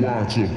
thousand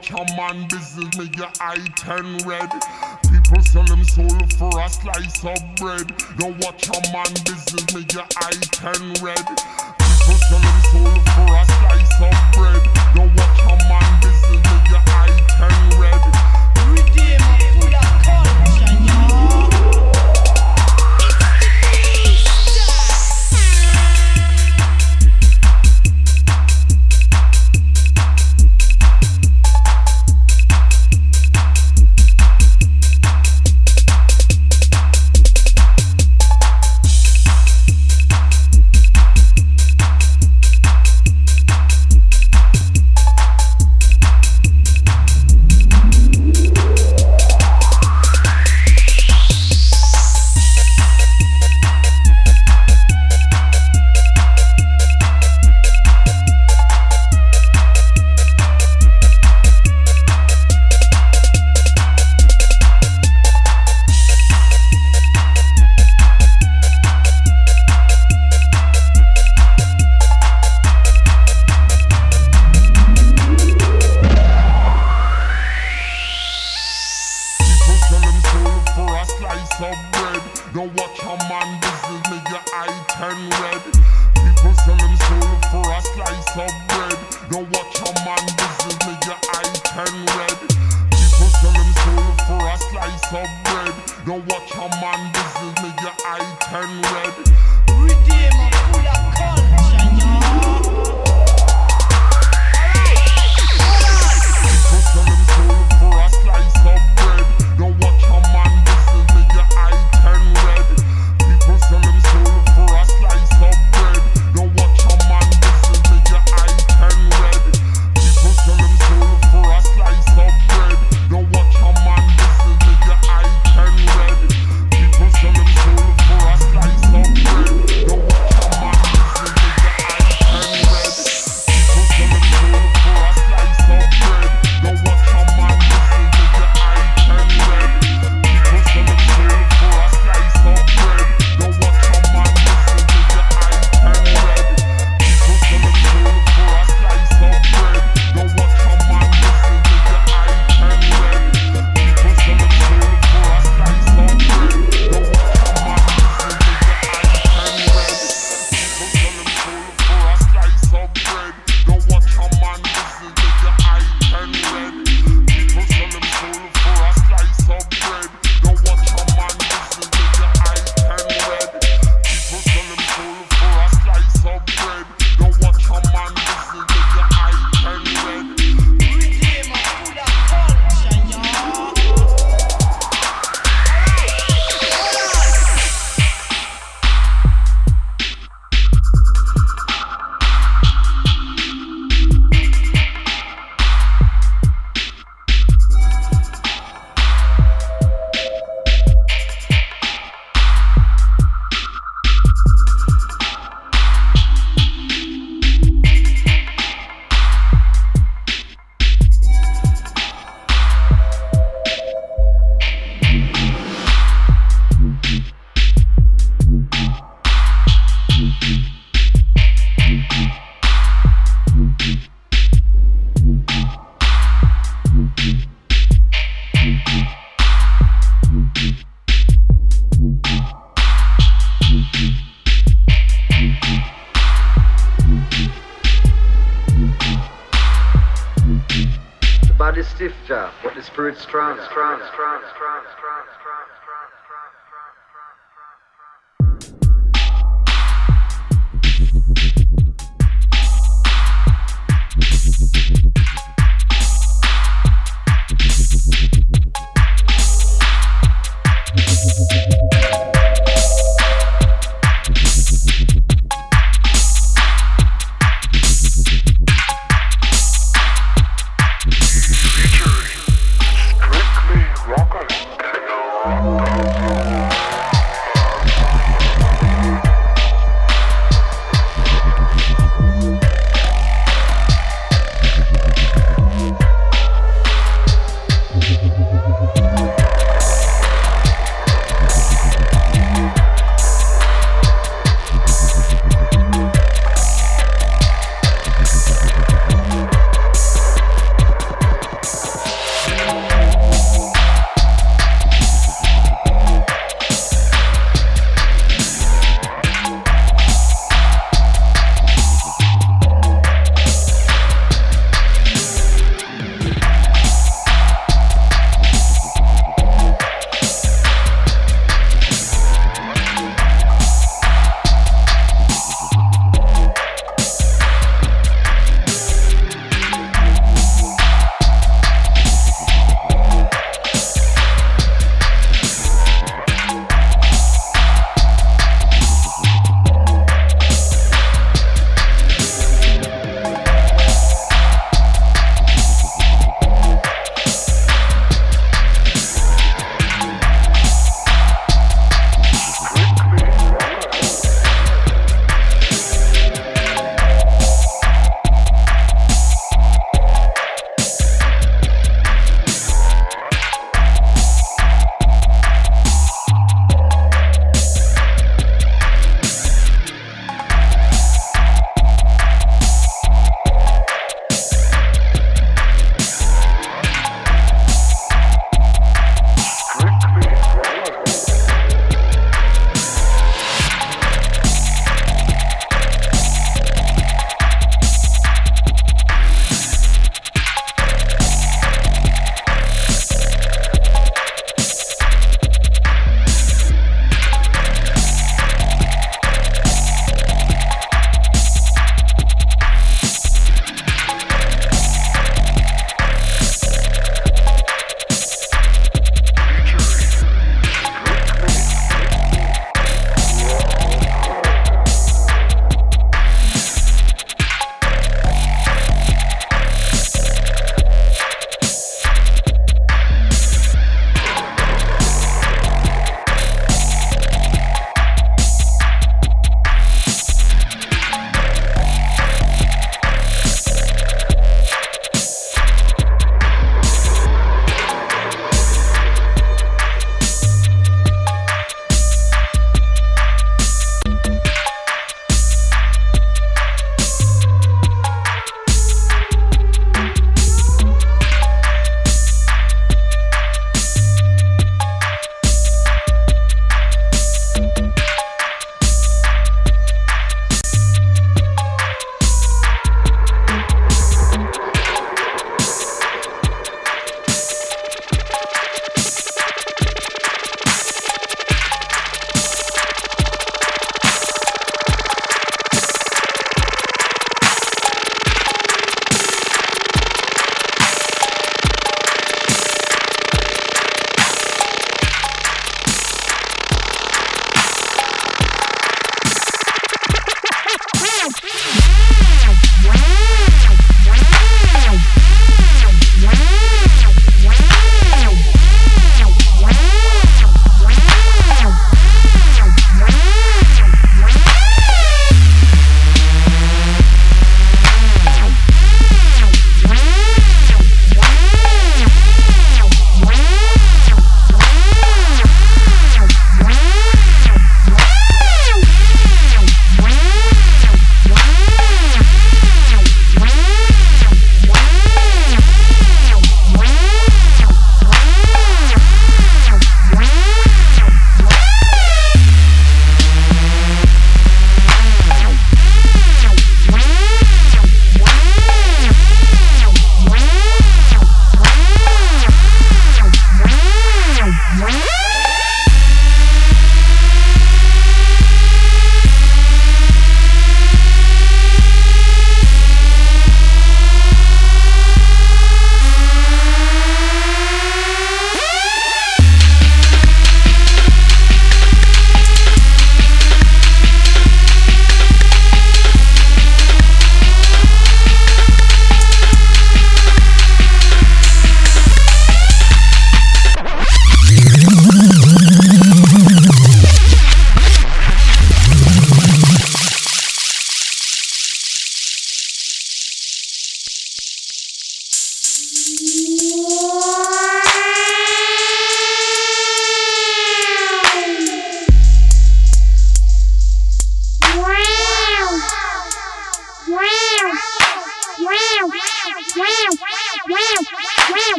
watch a man business, make your eye turn red. People sell them soul for a slice of bread. Don't watch a man business, make your eye turn red. People sell them soul for a slice of bread. Don't watch a man job. What is spirit strong, strong, strong, strong, strong, strong, strong.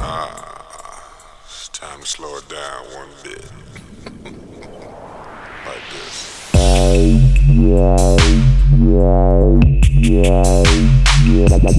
Ah, it's time to slow it down one bit. like this. Yeah, yeah, yeah, yeah, yeah,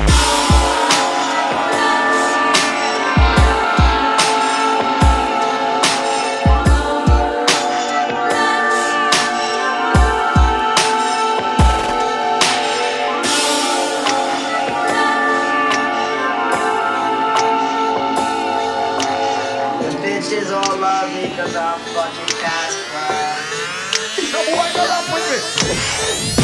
Bye. I'm fucking Casper. Come wake up with me.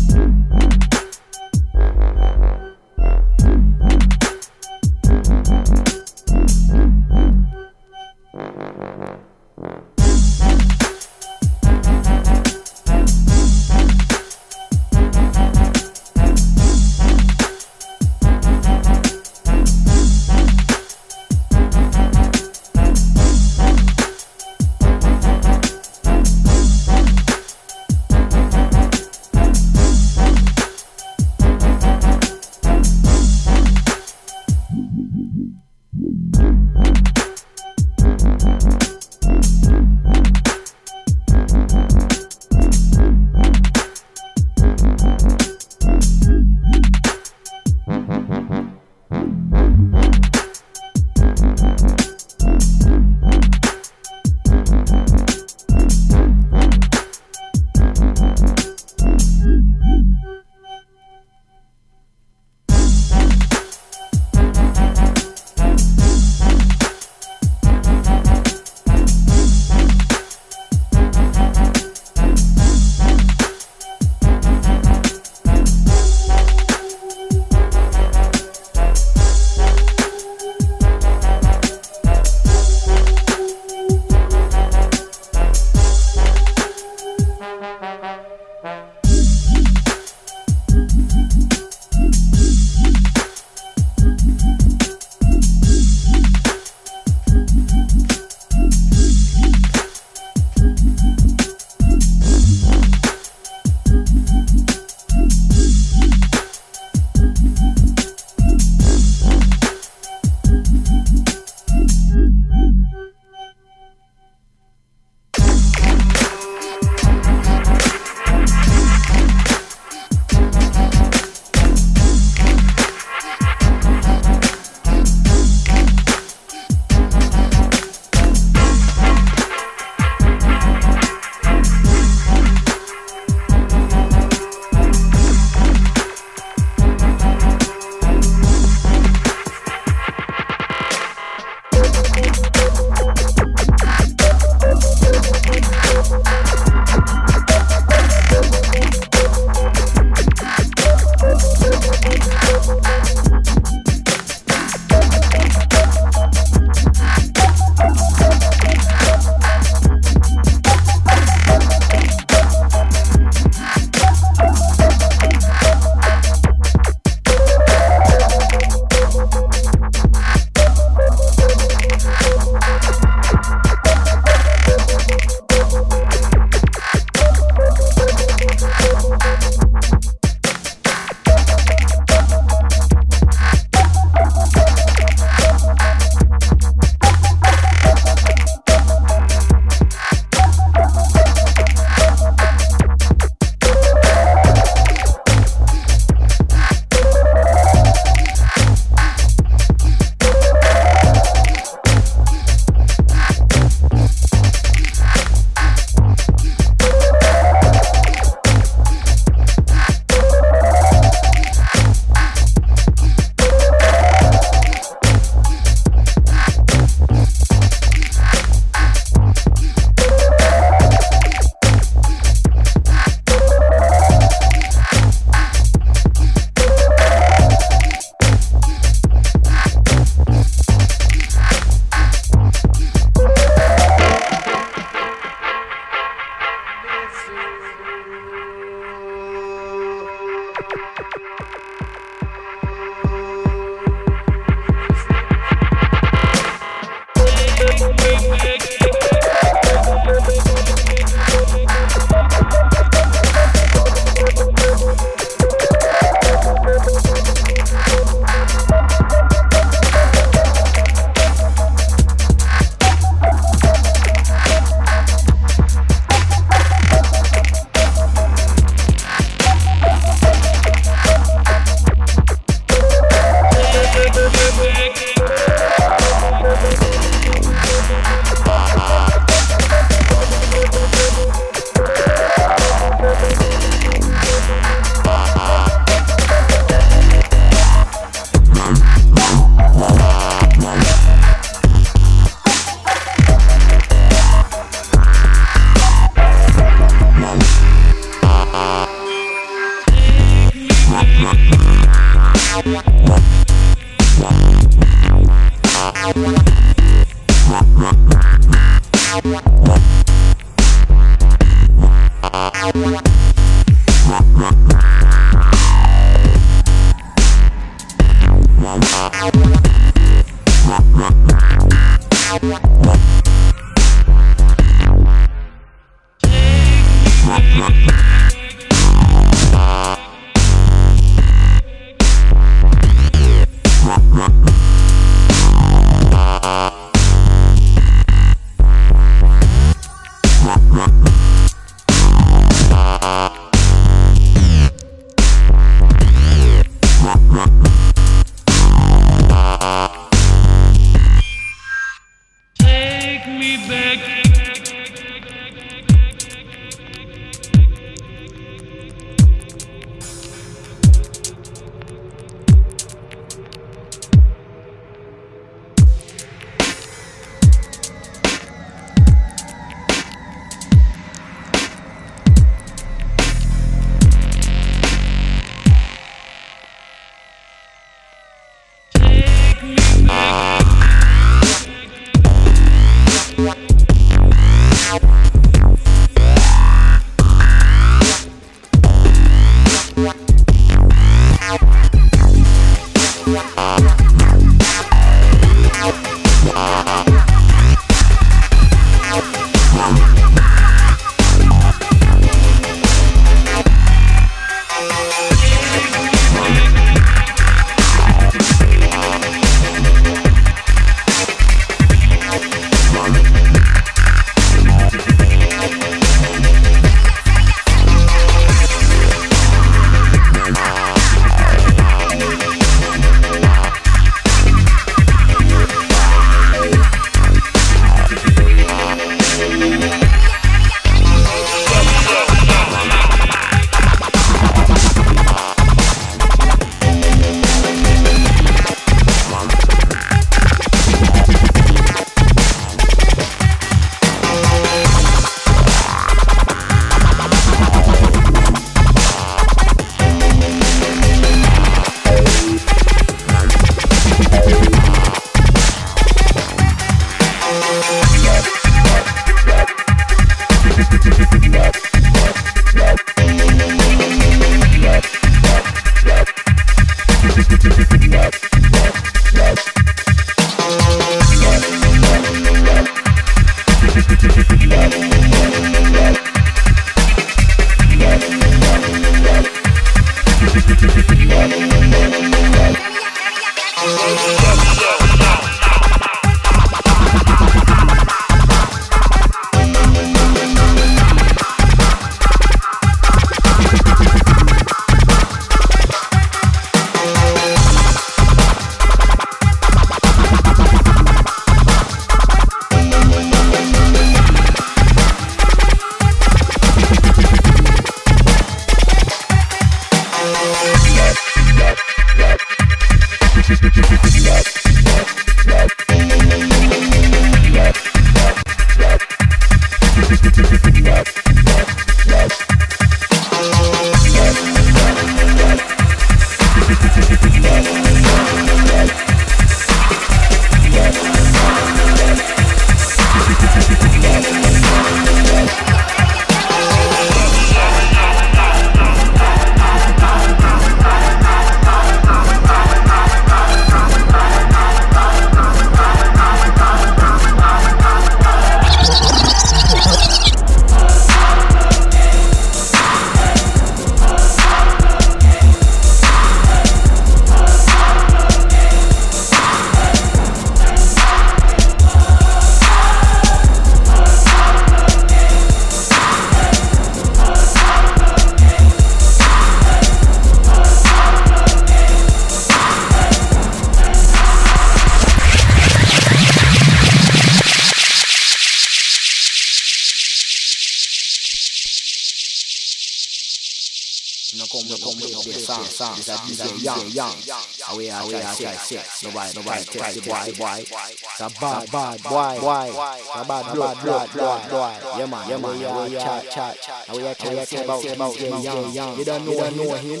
Boy boy. A bad blood blood blood boy. Yeah man yeah man yeah yeah chat chat. Away I try say about DJ Yong Yong. You don't know know him?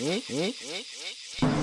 Hmm? Hmm?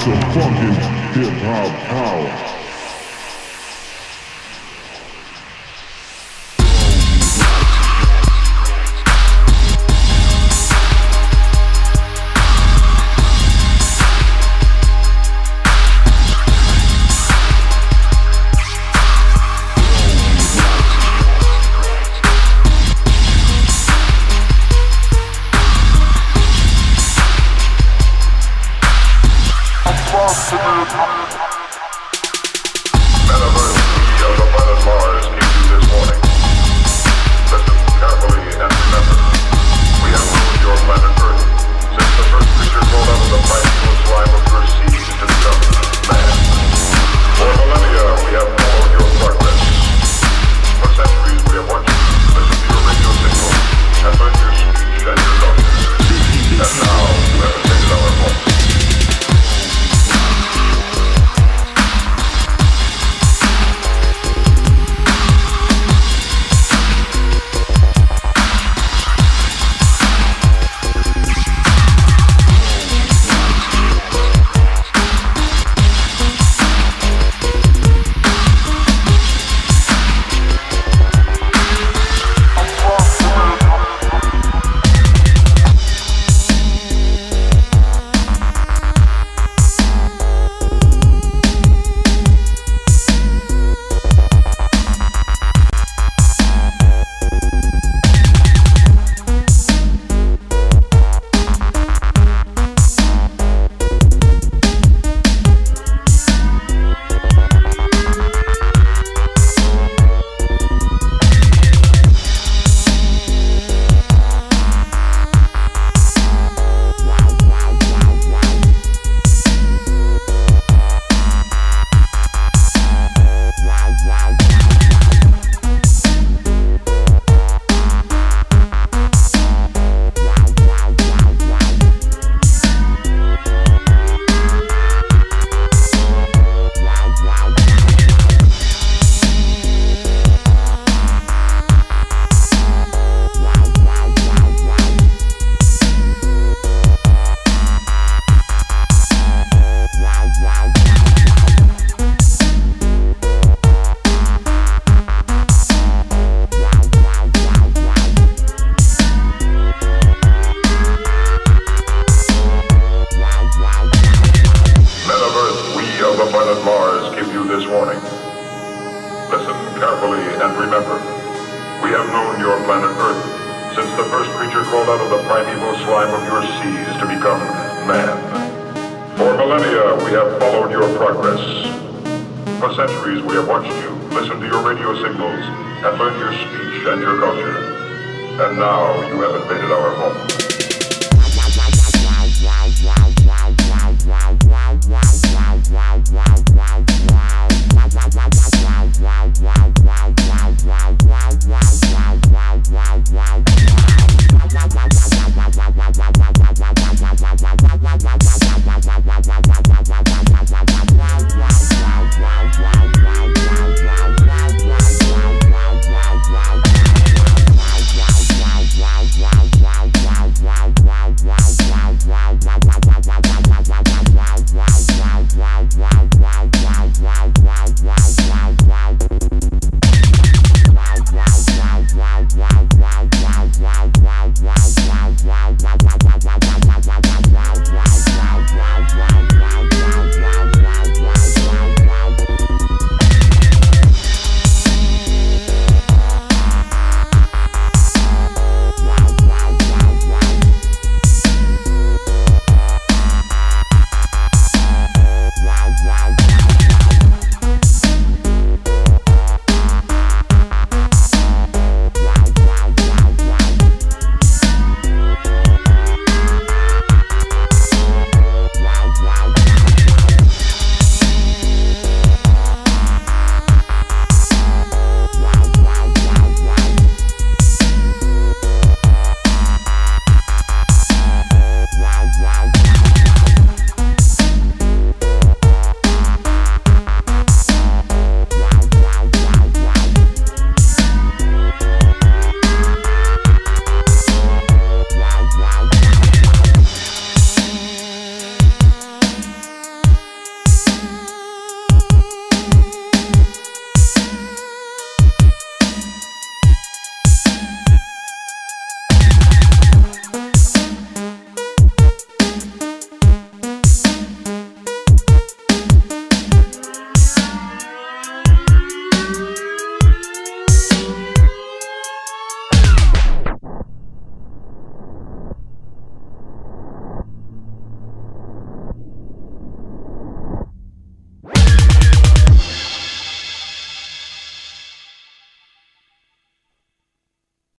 解放。